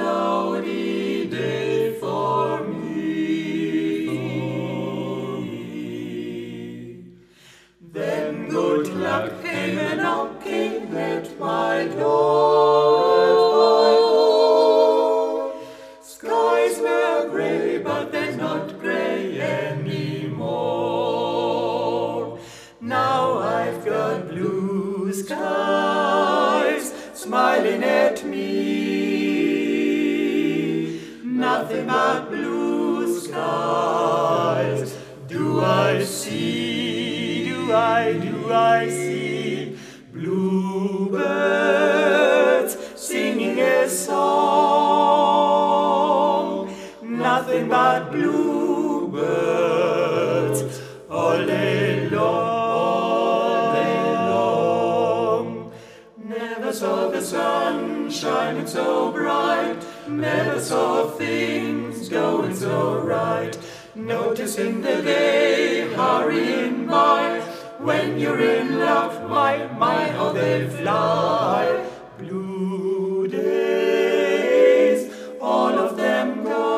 cloudy day for me. For me. Then good luck came a knocking at my door. Skies were grey, but they're not grey anymore. Now I've got blue skies smiling at me. Nothing but blue skies. Do I see? Do I? Do I see? Bluebirds singing a song. Nothing but bluebirds all day long. day long. Never saw the sun shining so bright. Things going so right. Noticing the day hurrying by. When you're in love, my, my, how they fly. Blue days, all of them gone.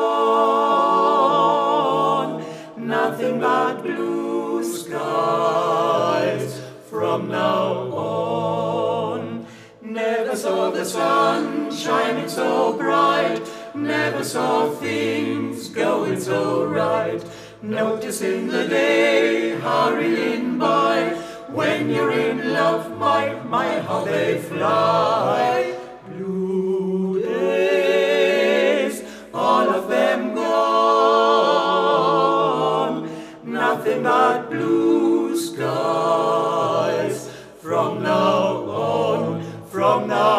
Nothing but blue skies from now on. Never saw the sun shining so bright. Never saw things going so right. Noticing the day hurrying by. When you're in love, my, my, how they fly. Blue days, all of them gone. Nothing but blue skies from now on, from now